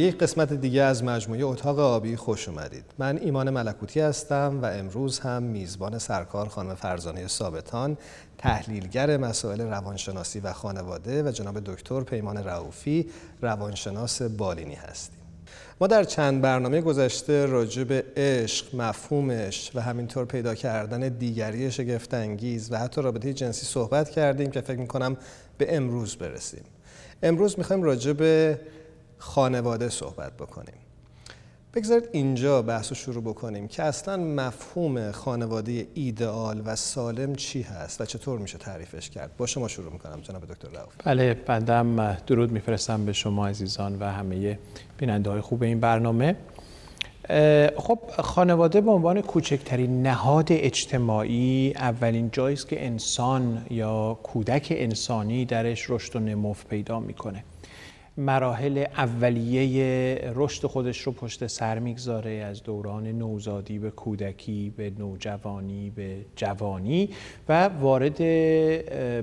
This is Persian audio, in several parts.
یک قسمت دیگه از مجموعه اتاق آبی خوش اومدید. من ایمان ملکوتی هستم و امروز هم میزبان سرکار خانم فرزانه ثابتان تحلیلگر مسائل روانشناسی و خانواده و جناب دکتر پیمان رعوفی روانشناس بالینی هستیم. ما در چند برنامه گذشته راجع به عشق، مفهومش و همینطور پیدا کردن دیگری شگفتانگیز و حتی رابطه جنسی صحبت کردیم که فکر می‌کنم به امروز برسیم. امروز می‌خوایم راجع به خانواده صحبت بکنیم. بگذارید اینجا بحث رو شروع بکنیم که اصلا مفهوم خانواده ایدئال و سالم چی هست و چطور میشه تعریفش کرد؟ با شما شروع می‌کنم جناب دکتر رؤوف بله بندم درود میفرستم به شما عزیزان و همه بیننده های خوب این برنامه. خب خانواده به عنوان کوچکترین نهاد اجتماعی اولین جایی است که انسان یا کودک انسانی درش رشد و نمو پیدا می‌کنه. مراحل اولیه رشد خودش رو پشت سر می‌گذاره از دوران نوزادی به کودکی به نوجوانی به جوانی و وارد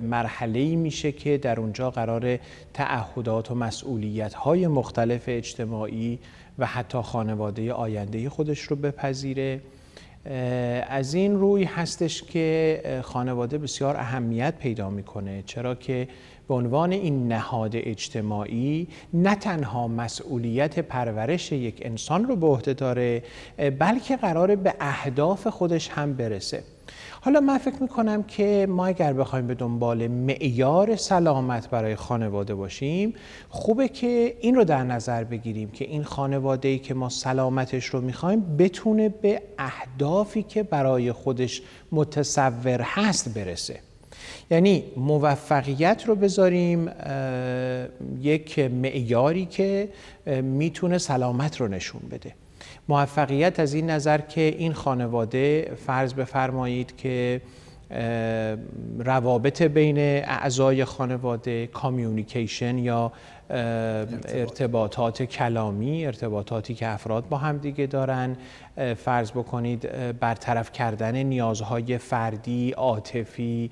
مرحله میشه که در اونجا قرار تعهدات و مسئولیت های مختلف اجتماعی و حتی خانواده آینده خودش رو بپذیره. از این روی هستش که خانواده بسیار اهمیت پیدا می‌کنه چرا که به عنوان این نهاد اجتماعی نه تنها مسئولیت پرورش یک انسان رو به عهده داره بلکه قراره به اهداف خودش هم برسه. حالا من فکر می‌کنم که ما اگر بخوایم به دنبال معیار سلامت برای خانواده باشیم خوبه که این رو در نظر بگیریم که این خانواده ای که ما سلامتش رو می‌خوایم بتونه به اهدافی که برای خودش متصور هست برسه. یعنی موفقیت رو بذاریم یک معیاری که می‌تونه سلامت رو نشون بده. موفقیت از این نظر که این خانواده فرض بفرمایید که روابط بین اعضای خانواده کامیونیکیشن یا ارتباطات کلامی ارتباطاتی که افراد با هم دیگه دارن. فرض بکنید برطرف کردن نیازهای فردی عاطفی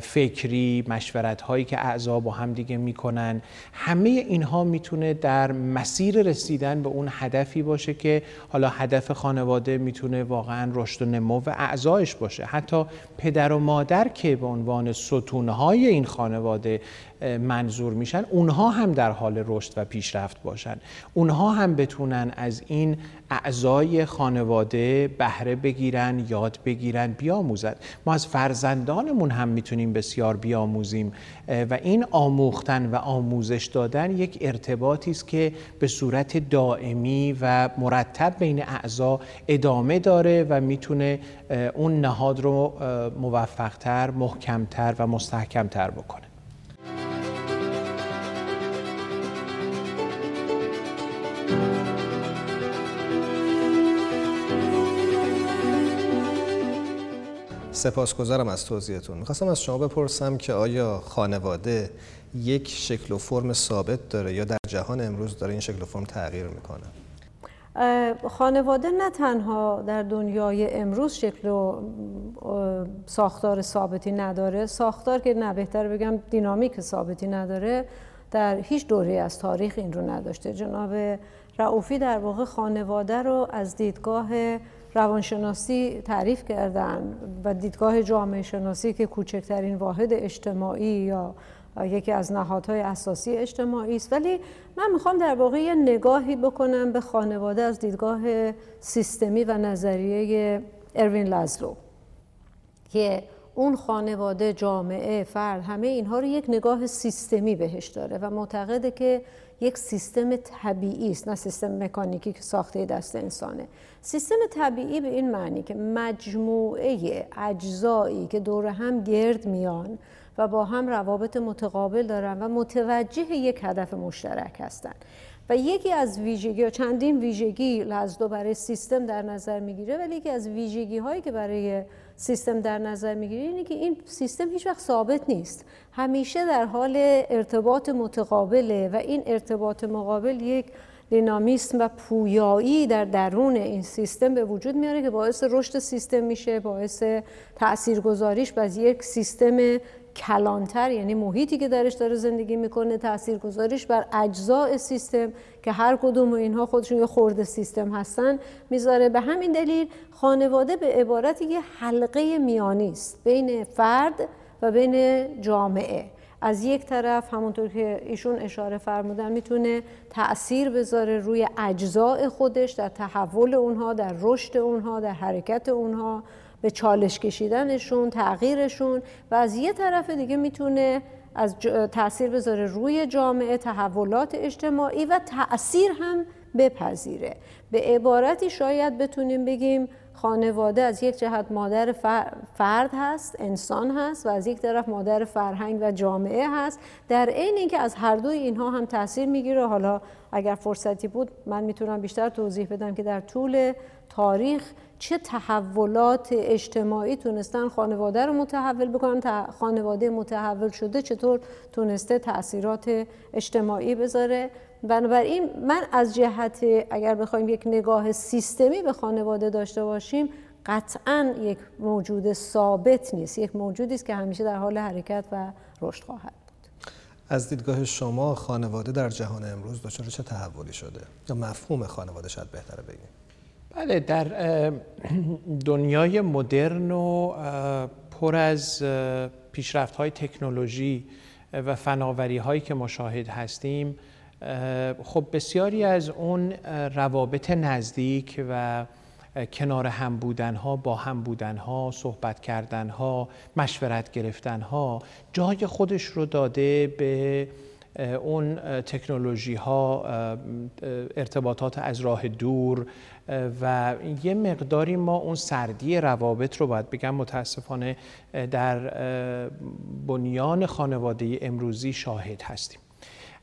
فکری مشورت هایی که اعضا با هم دیگه می‌کنن. همه اینها می‌تونه در مسیر رسیدن به اون هدفی باشه که حالا هدف خانواده می‌تونه واقعا رشد و نمو و اعضایش باشه. حتی پدر و مادر که به عنوان ستونهای این خانواده منظور میشن اونها هم در حال رشد و پیشرفت باشن. اونها هم بتونن از این اعضای خانواده بهره بگیرن یاد بگیرن بیاموزن. ما از فرزندانمون هم می‌تونیم بسیار بیاموزیم. و این آموختن و آموزش دادن یک ارتباطی است که به صورت دائمی و مرتب بین اعضا ادامه داره و می‌تونه اون نهاد رو موفقتر، محکمتر و مستحکمتر بکنه. سپاسگزارم از توضیحتون. می‌خواستم از شما بپرسم که آیا خانواده یک شکل و فرم ثابت داره یا در جهان امروز داره این شکل و فرم تغییر می‌کنه؟ خانواده نه تنها در دنیای امروز شکل و ساختار ثابتی نداره. ساختار که نه بهتر بگم دینامیک ثابتی نداره در هیچ دوره از تاریخ این رو نداشته. جناب رعوفی در واقع خانواده رو از دیدگاه روانشناسی تعریف کردن و دیدگاه جامعه شناسی که کوچکترین واحد اجتماعی یا یکی از نهادهای اساسی اجتماعی است. ولی من می‌خوام در واقع یه نگاهی بکنم به خانواده از دیدگاه سیستمی و نظریه اروین لازلو که اون خانواده جامعه فرد همه اینها رو یک نگاه سیستمی بهش داره و معتقده که یک سیستم طبیعی است نه سیستم مکانیکی که ساخته دست انسانه. سیستم طبیعی به این معنی که مجموعه اجزایی که دور هم گرد میان و با هم روابط متقابل دارن و متوجه یک هدف مشترک هستند و یکی از ویژگی چندین ویژگی لازدو برای سیستم در نظر می‌گیره ولی یکی از ویژگی هایی که برای سیستم در نظر می‌گیره اینه که این سیستم هیچ وقت ثابت نیست. همیشه در حال ارتباط متقابله و این ارتباط مقابل یک دینامیسم و پویایی در درون این سیستم به وجود میاره که باعث رشد سیستم میشه باعث تاثیرگذاریش بر یک سیستم کلانتر یعنی محیطی که درش داره زندگی می‌کنه تأثیر گذاریش بر اجزاء سیستم که هر کدوم اینها خودشون یه خورده سیستم هستن می‌ذاره. به همین دلیل خانواده به عبارت یه حلقه میانی است بین فرد و بین جامعه. از یک طرف همونطور که ایشون اشاره فرمودن می‌تونه تأثیر بذاره روی اجزاء خودش در تحول اونها در رشد اونها در حرکت اونها. به چالش کشیدنشون تغییرشون و از یه طرف دیگه می‌تونه از تاثیر بذاره روی جامعه تحولات اجتماعی و تاثیر هم بپذیره. به عبارتی شاید بتونیم بگیم خانواده از یک جهت مادر فرد هست انسان هست و از یک طرف مادر فرهنگ و جامعه هست. در عین اینکه از هر دوی اینها هم تاثیر می‌گیره. حالا اگر فرصتی بود من می‌تونم بیشتر توضیح بدم که در طول تاریخ چه تحولات اجتماعی تونستن خانواده رو متحول بکنن خانواده متحول شده چطور تونسته تاثیرات اجتماعی بذاره. بنابراین من از جهت اگر بخوایم یک نگاه سیستمی به خانواده داشته باشیم قطعا یک موجود ثابت نیست یک موجودی است که همیشه در حال حرکت و رشد خواهد بود. از دیدگاه شما خانواده در جهان امروز دچار چه تحولی شده؟ یا مفهوم خانواده شاید بهتره بگیم. بله در دنیای مدرن و پر از پیشرفت های تکنولوژی و فناوری هایی که مشاهد هستیم خب بسیاری از اون روابط نزدیک و کنار هم بودن ها با هم بودن ها صحبت کردن ها مشورت گرفتن ها جای خودش رو داده به اون تکنولوژی ها ارتباطات از راه دور و یه مقداری ما اون سردی روابط رو باید بگم متاسفانه در بنیان خانواده امروزی شاهد هستیم.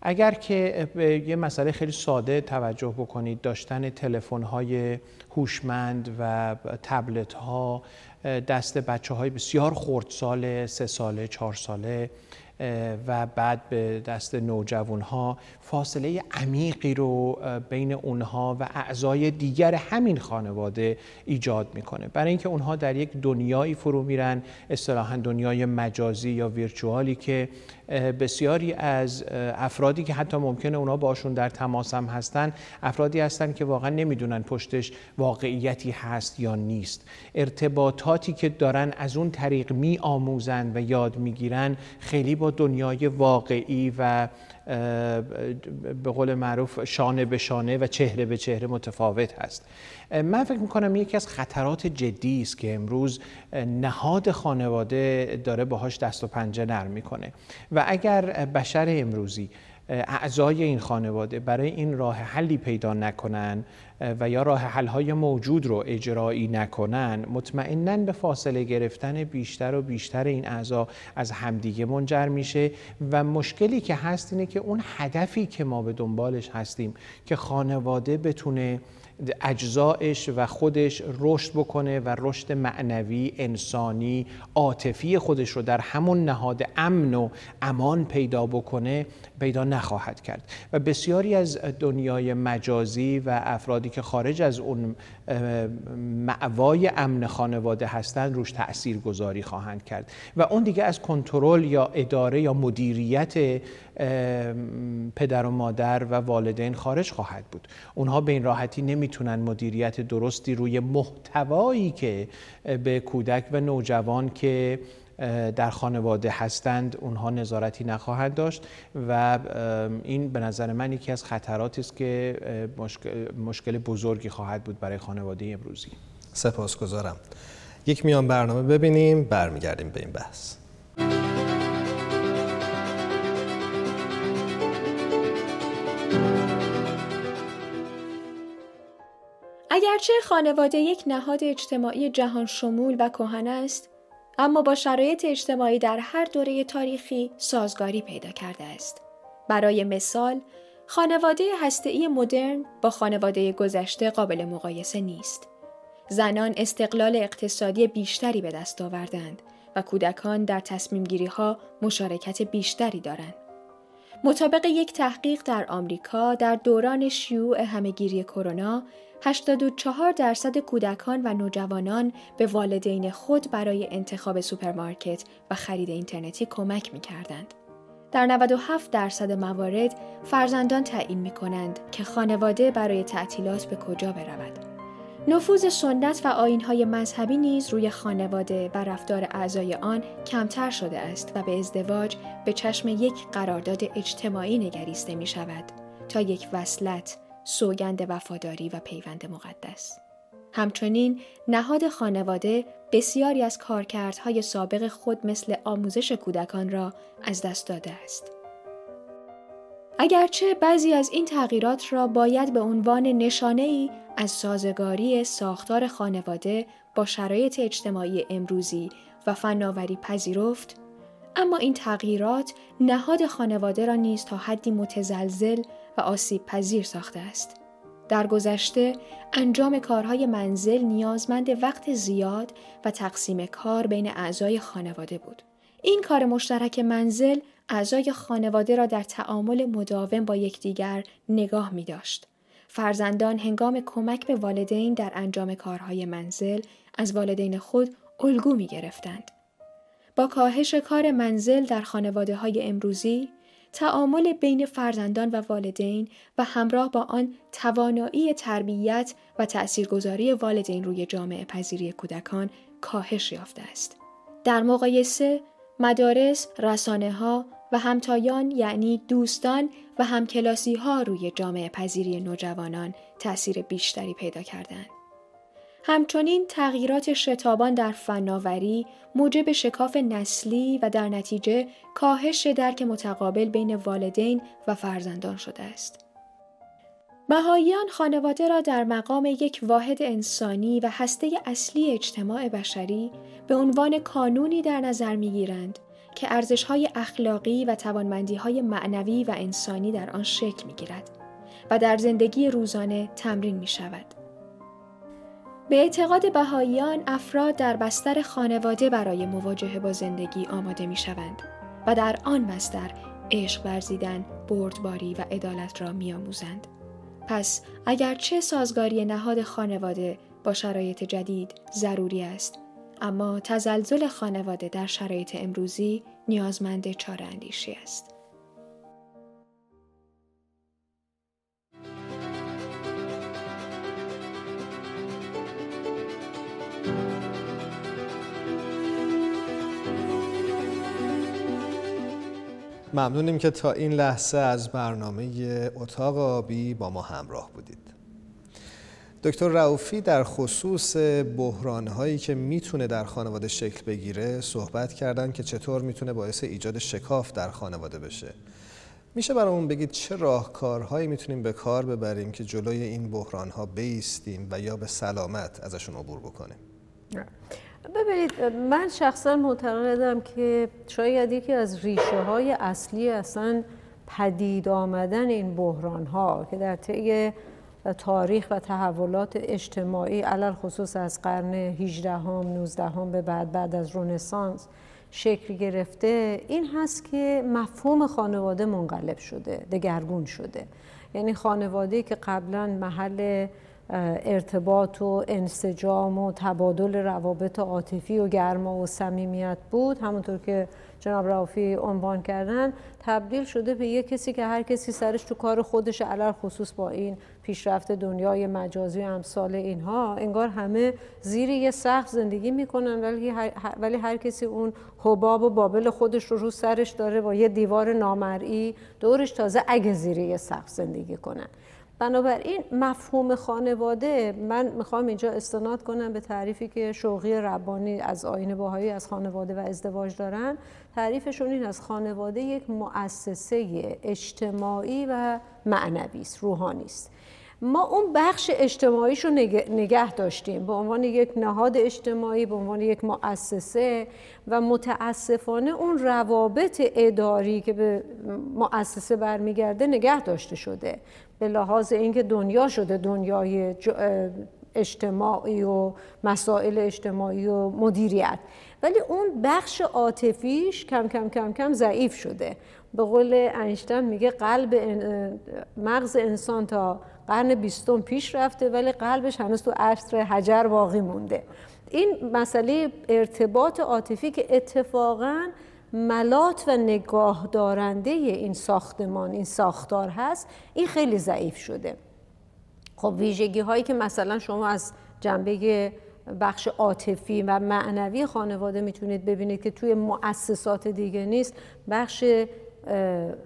اگر که یه مسئله خیلی ساده توجه بکنید داشتن تلفن های هوشمند و تبلت ها دست بچه های بسیار خردسال سه ساله چهار ساله و بعد به دست نوجوان ها فاصله عمیقی رو بین اونها و اعضای دیگر همین خانواده ایجاد می‌کنه. برای اینکه اونها در یک دنیایی فرو میرن اصطلاحا دنیای مجازی یا ویرچوالی که بسیاری از افرادی که حتی ممکنه اونا باشون در تماس هم هستن افرادی هستن که واقعا نمی‌دونن پشتش واقعیتی هست یا نیست. ارتباطاتی که دارن از اون طریق می آموزن و یاد می‌گیرن خیلی با دنیای واقعی و به قول معروف شانه به شانه و چهره به چهره متفاوت هست. من فکر می‌کنم یکی از خطرات جدی است که امروز نهاد خانواده داره باهاش دست و پنجه نرم می‌کنه. و اگر بشر امروزی اعضای این خانواده برای این راه حلی پیدا نکنن و یا راه حلهای موجود رو اجرایی نکنن مطمئنا به فاصله گرفتن بیشتر و بیشتر این اعضا از همدیگه منجر میشه و مشکلی که هست اینه که اون هدفی که ما به دنبالش هستیم که خانواده بتونه اجزایش و خودش رشد بکنه و رشد معنوی انسانی عاطفی خودش رو در همون نهاد امن و امان پیدا بکنه پیدا نخواهد کرد. و بسیاری از دنیای مجازی و افرادی که خارج از اون معوای امن خانواده هستند روش تأثیر گذاری خواهند کرد. و اون دیگه از کنترل یا اداره یا مدیریت پدر و مادر و والدین خارج خواهد بود. اونها به این راحتی نمی‌تونن مدیریت درستی روی محتوایی که به کودک و نوجوان که در خانواده هستند اونها نظارتی نخواهند داشت و این به نظر من یکی از خطراتی است که مشکل بزرگی خواهد بود برای خانواده امروزی. سپاسگزارم. یک میان برنامه ببینیم برمیگردیم به این بحث. اگرچه خانواده یک نهاد اجتماعی جهان شمول و کهن است اما با شرایط اجتماعی در هر دوره تاریخی سازگاری پیدا کرده است. برای مثال، خانواده هسته‌ای مدرن با خانواده گذشته قابل مقایسه نیست. زنان استقلال اقتصادی بیشتری به دست آوردند و کودکان در تصمیم ها مشارکت بیشتری دارند. مطابق یک تحقیق در آمریکا در دوران شیوع همهگیری کرونا 84 درصد کودکان و نوجوانان به والدین خود برای انتخاب سوپرمارکت و خرید اینترنتی کمک می کردند. در 97 درصد موارد فرزندان تعیین می کنند که خانواده برای تعطیلات به کجا برود. نفوذ سنت و آیین‌های مذهبی نیز روی خانواده و رفتار اعضای آن کمتر شده است و به ازدواج به چشم یک قرارداد اجتماعی نگریسته می شود تا یک وصلت، سوگند وفاداری و پیوند مقدس. همچنین نهاد خانواده بسیاری از کارکردهای سابق خود مثل آموزش کودکان را از دست داده است. اگرچه بعضی از این تغییرات را باید به عنوان نشانه ای از سازگاری ساختار خانواده با شرایط اجتماعی امروزی و فناوری پذیرفت، اما این تغییرات نهاد خانواده را نیز تا حدی متزلزل و آسیب پذیر ساخته است. در گذشته انجام کارهای منزل نیازمند وقت زیاد و تقسیم کار بین اعضای خانواده بود. این کار مشترک منزل اعضای خانواده را در تعامل مداوم با یکدیگر نگاه می داشت. فرزندان هنگام کمک به والدین در انجام کارهای منزل از والدین خود الگو می گرفتند. با کاهش کار منزل در خانواده های امروزی، تعامل بین فرزندان و والدین و همراه با آن توانایی تربیت و تأثیرگذاری والدین روی جامعه پذیری کودکان کاهش یافته است. در مقایسه مدارس، رسانه ها و همتایان یعنی دوستان و همکلاسی ها روی جامعه پذیری نوجوانان تأثیر بیشتری پیدا کردند. همچنین تغییرات شتابان در فناوری موجب شکاف نسلی و در نتیجه کاهش درک متقابل بین والدین و فرزندان شده است. بهاییان خانواده را در مقام یک واحد انسانی و هسته اصلی اجتماع بشری به عنوان کانونی در نظر می گیرند که ارزشهای اخلاقی و توانمندیهای معنوی و انسانی در آن شکل می گیرد و در زندگی روزانه تمرین می شود. به اعتقاد بهاییان افراد در بستر خانواده برای مواجهه با زندگی آماده می شوند و در آن بستر عشق ورزیدن، بردباری و عدالت را می آموزند. پس اگرچه سازگاری نهاد خانواده با شرایط جدید ضروری است اما تزلزل خانواده در شرایط امروزی نیازمند چاره اندیشی است. ممنونیم که تا این لحظه از برنامه اتاق آبی با ما همراه بودید. دکتر رعوفی در خصوص بحرانهایی که می‌تونه در خانواده شکل بگیره صحبت کردن که چطور می‌تونه باعث ایجاد شکاف در خانواده بشه. میشه برامون بگید چه راهکارهایی می‌تونیم به کار ببریم که جلوی این بحرانها بیستیم و یا به سلامت ازشون عبور بکنیم؟ ببینید من شخصا معتقدم که شاید یکی از ریشه های اصلی اصلا پدید آمدن این بحران ها که در طی تاریخ و تحولات اجتماعی علل خصوص از قرن 18 هم 19 هم به بعد بعد از رونسانس شکل گرفته این هست که مفهوم خانواده منقلب شده دگرگون شده. یعنی خانواده که قبلا محل ارتباط و انسجام و تبادل روابط عاطفی و گرما و صمیمیت بود. همونطور که جناب رافی عنوان کردن تبدیل شده به یه کسی که هر کسی سرش تو کار خودش علل خصوص با این پیشرفت دنیای مجازی و امثال اینها. انگار همه زیر یه سقف زندگی می‌کنن ولی هر, ولی هر کسی اون حباب و بابل خودش رو رو سرش داره با یه دیوار نامرئی دورش تازه اگه زیر یه سقف زندگی کنن. بنابراین مفهوم خانواده من می‌خوام اینجا استناد کنم به تعریفی که شوقی ربانی از آین باهایی از خانواده و ازدواج دارن. تعریفشون این از خانواده یک مؤسسه اجتماعی و معنوی است روحانی است. ما اون بخش اجتماعیش رو نگه داشتیم. به عنوان یک نهاد اجتماعی به عنوان یک مؤسسه و متاسفانه اون روابط اداری که به مؤسسه برمیگرده نگه داشته شده. به لحاظ اینکه دنیا شده دنیای اجتماعی و مسائل اجتماعی و مدیریت. ولی اون بخش عاطفیش کم کم کم کم ضعیف شده. به قول انشتن میگه قلب مغز انسان تا قرن بیستم پیش رفته ولی قلبش هنوز تو عصر حجر باقی مونده. این مسئله ارتباط عاطفی که اتفاقا ملات و نگاه دارنده این ساختمان این ساختار هست این خیلی ضعیف شده. خب ویژگی هایی که مثلا شما از جنبه بخش عاطفی و معنوی خانواده می‌تونید ببینید که توی مؤسسات دیگه نیست بخش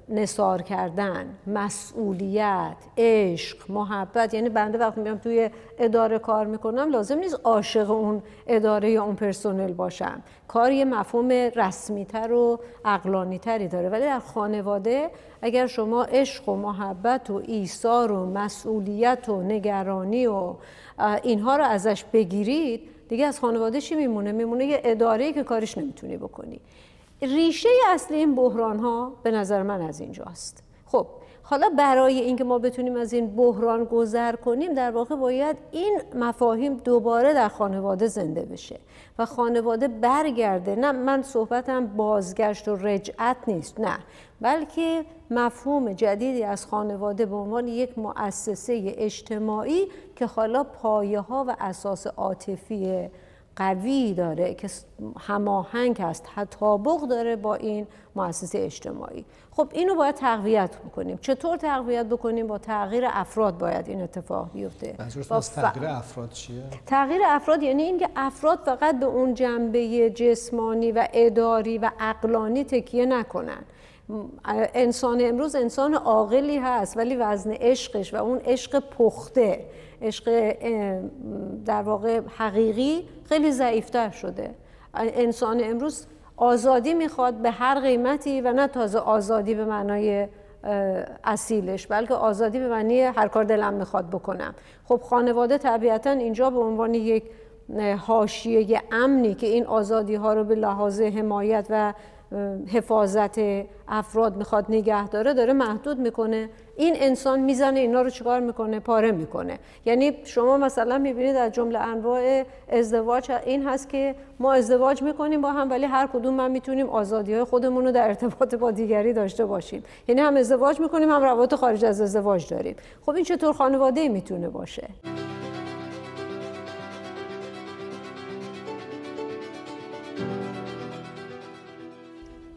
نصار کردن مسئولیت عشق محبت یعنی بنده وقتی میام توی اداره کار می‌کنم لازم نیست عاشق اون اداره یا اون پرسنل باشم. کار یه مفهوم رسمیتر و تری داره. ولی در خانواده اگر شما عشق و محبت و ایثار و مسئولیت و نگرانی و اینها رو ازش بگیرید دیگه از خانواده چی میمونه؟ میمونه یه اداره که کارش نمی‌تونی بکنی. ریشه اصلی این بحران ها به نظر من از اینجاست. خب حالا برای اینکه ما بتونیم از این بحران گذر کنیم در واقع باید این مفاهیم دوباره در خانواده زنده بشه و خانواده برگرده. نه من صحبتم بازگشت و رجعت نیست نه. بلکه مفهوم جدیدی از خانواده به عنوان یک مؤسسه اجتماعی که حالا پایه ها و اساس عاطفی قوی داره که هماهنگ هست. تطابق داره با این مؤسسه اجتماعی. خب اینو باید تقویت بکنیم. چطور تقویت بکنیم؟ با تغییر افراد باید این اتفاق بیفته. با ف... تغییر افراد چیه؟ تغییر افراد یعنی اینکه افراد فقط به اون جنبه جسمانی و اداری و عقلانی تکیه نکنن. انسان امروز انسان عاقلی هست ولی وزن عشقش و اون عشق پخته عشق در واقع حقیقی خیلی ضعیفتر شده. انسان امروز آزادی می‌خواد به هر قیمتی و نه تازه آزادی به معنای اصیلش بلکه آزادی به معنی هر کار دلم می‌خواد بکنم. خب خانواده طبیعتا اینجا به عنوان یک حاشیه امنی که این آزادی ها رو به لحاظ حمایت و حفاظت افراد می‌خواد نگه داره داره محدود می‌کنه. این انسان می‌زنه اینا رو چیکار می‌کنه؟ پاره می‌کنه. یعنی شما مثلا می‌بینید از جمله انواع ازدواج این هست که ما ازدواج می‌کنیم با هم ولی هر کدوم من می‌تونیم آزادی های خودمون رو در ارتباط با دیگری داشته باشیم. یعنی هم ازدواج می‌کنیم هم روابط خارج از ازدواج داریم. خب این چطور خانواده می‌تونه باشه؟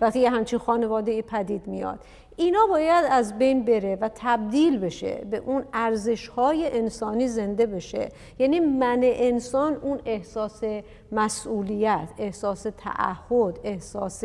وقتی یه همچین خانواده ای پدید میاد. اینا باید از بین بره و تبدیل بشه به اون ارزش های انسانی زنده بشه. یعنی من انسان اون احساس مسئولیت احساس تعهد احساس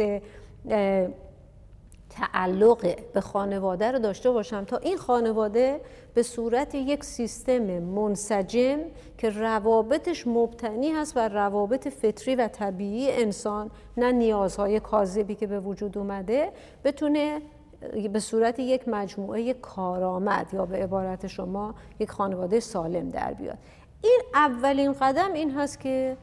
تعلق به خانواده رو داشته باشم تا این خانواده به صورت یک سیستم منسجم که روابطش مبتنی هست بر روابط فطری و طبیعی انسان نه نیازهای کاذبی که به وجود اومده بتونه به صورت یک مجموعه کارآمد یا به عبارت شما یک خانواده سالم در بیاد. این اولین قدم این هست که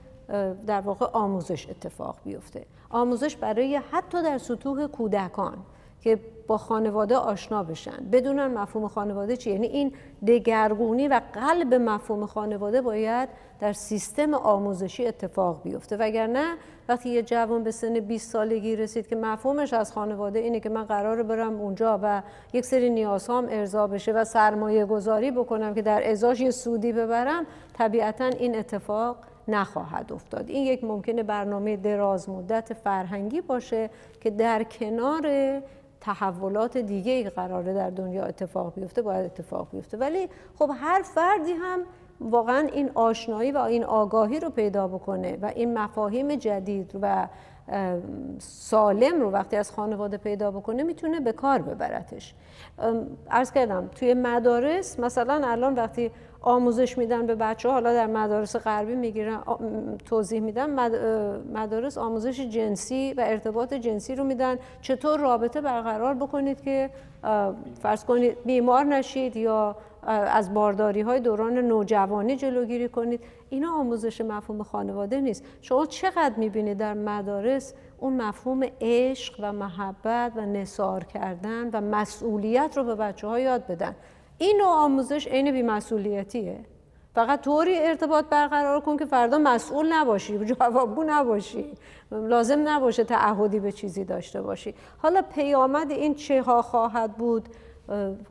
در واقع آموزش اتفاق بیفته. آموزش برای حتی در سطوح کودکان. که با خانواده آشنا بشن. بدونن مفهوم خانواده چیه. یعنی این دگرگونی و قلب مفهوم خانواده باید در سیستم آموزشی اتفاق بیفته. وگرنه وقتی یه جوان به سن 20 سالگی رسید که مفهومش از خانواده اینه که من قراره برم اونجا و یک سری نیازهام ارضا بشه و سرمایه گذاری بکنم که در ازاش یه سودی ببرم طبیعتا این اتفاق نخواهد افتاد. این یک ممکنه برنامه دراز مدت فرهنگی باشه که در کنار تحولات دیگه ای قراره در دنیا اتفاق بیفته باید اتفاق بیفته. ولی خب هر فردی هم واقعا این آشنایی و این آگاهی رو پیدا بکنه و این مفاهیم جدید و سالم رو وقتی از خانواده پیدا بکنه می‌تونه به کار ببرتش. ارز کردم توی مدارس مثلا الان وقتی آموزش میدن به بچه ها حالا در مدارس غربی می‌گیرن توضیح میدن. مدارس آموزش جنسی و ارتباط جنسی رو میدن. چطور رابطه برقرار بکنید که فرض کنید بیمار نشید یا از بارداری های دوران نوجوانی جلوگیری کنید. اینا آموزش مفهوم خانواده نیست. شما چقدر می‌بینید در مدارس اون مفهوم عشق و محبت و نصار کردن و مسئولیت رو به بچه ها یاد بدن؟ این نوع آموزش عین بیمسئولیتیه. فقط طوری ارتباط برقرار کن که فردا مسئول نباشی جوابگو نباشی لازم نباشه تعهدی به چیزی داشته باشی. حالا پیامد این چه ها خواهد بود؟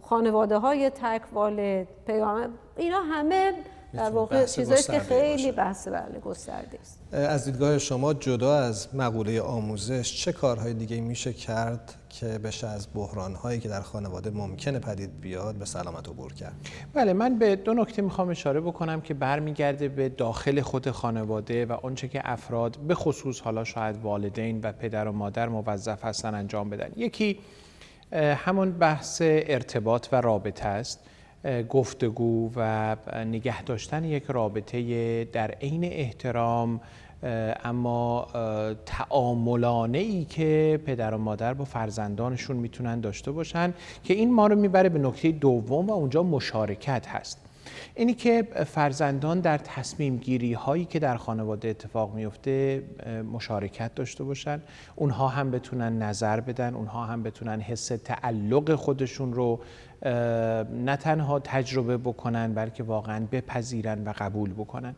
خانواده های تک والد پیامد اینا همه در واقع چیزایی که خیلی بحث بله گسترده است. از دیدگاه شما جدا از مقوله آموزش چه کارهای دیگه میشه کرد که بشه از بحرانهایی که در خانواده ممکنه پدید بیاد به سلامت عبور کرد؟ بله من به دو نکته می‌خوام اشاره بکنم که برمیگرده به داخل خود خانواده و آنچه که افراد به خصوص حالا شاید والدین و پدر و مادر موظف هستن انجام بدن. یکی همون بحث ارتباط و رابطه است. گفتگو و نگه داشتن یک رابطه در عین احترام اما تعاملانه ای که پدر و مادر با فرزندانشون می‌تونن داشته باشن که این ما رو می‌بره به نکته دوم و اونجا مشارکت هست. اینی که فرزندان در تصمیم گیری هایی که در خانواده اتفاق میفته مشارکت داشته باشن. اونها هم بتونن نظر بدن اونها هم بتونن حس تعلق خودشون رو نه تنها تجربه بکنن بلکه واقعا بپذیرن و قبول بکنن.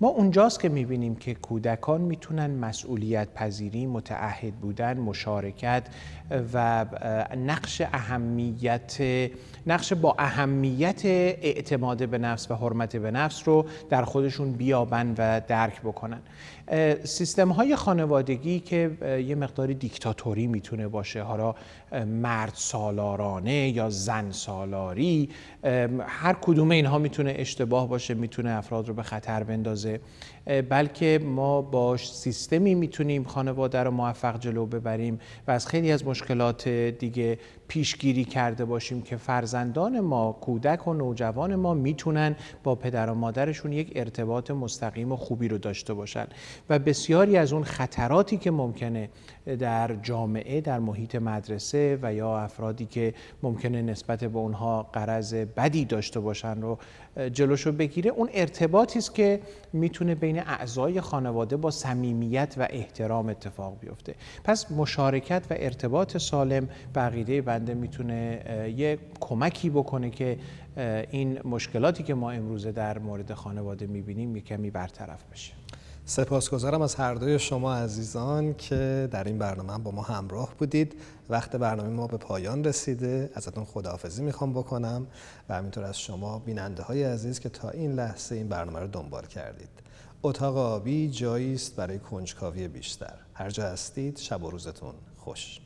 ما اونجاست که می‌بینیم که کودکان می‌تونن مسئولیت پذیری متعهد بودن مشارکت و نقش اهمیت نقش با اهمیت اعتماد به نفس و حرمت به نفس رو در خودشون بیابن و درک بکنن. سیستم های خانوادگی که یه مقداری دیکتاتوری می‌تونه باشه. حالا مرد سالارانه یا زن سالاری هر کدوم اینها می‌تونه اشتباه باشه می‌تونه افراد رو به خطر بندازه. بلکه ما با سیستمی می‌تونیم خانواده رو موفق جلو ببریم و از خیلی از مشکلات دیگه پیشگیری کرده باشیم که فرزندان ما کودک و نوجوان ما می‌تونن با پدر و مادرشون یک ارتباط مستقیم و خوبی رو داشته باشن. و بسیاری از اون خطراتی که ممکنه در جامعه در محیط مدرسه و یا افرادی که ممکنه نسبت به اونها قرض بدی داشته باشن رو جلوشو بگیره اون ارتباطی است که می‌تونه بین اعضای خانواده با صمیمیت و احترام اتفاق بیفته. پس مشارکت و ارتباط سالم بقیده بنده می‌تونه یه کمکی بکنه که این مشکلاتی که ما امروزه در مورد خانواده می‌بینیم یه برطرف بشه. سپاسگزارم از هر دوی شما عزیزان که در این برنامه با ما همراه بودید. وقت برنامه ما به پایان رسیده. ازتون خداحافظی می‌خوام بکنم و همینطور از شما بیننده های عزیز که تا این لحظه این برنامه رو دنبال کردید. اتاق آبی جایی است برای کنجکاوی بیشتر. هر جا هستید شب و روزتون خوش.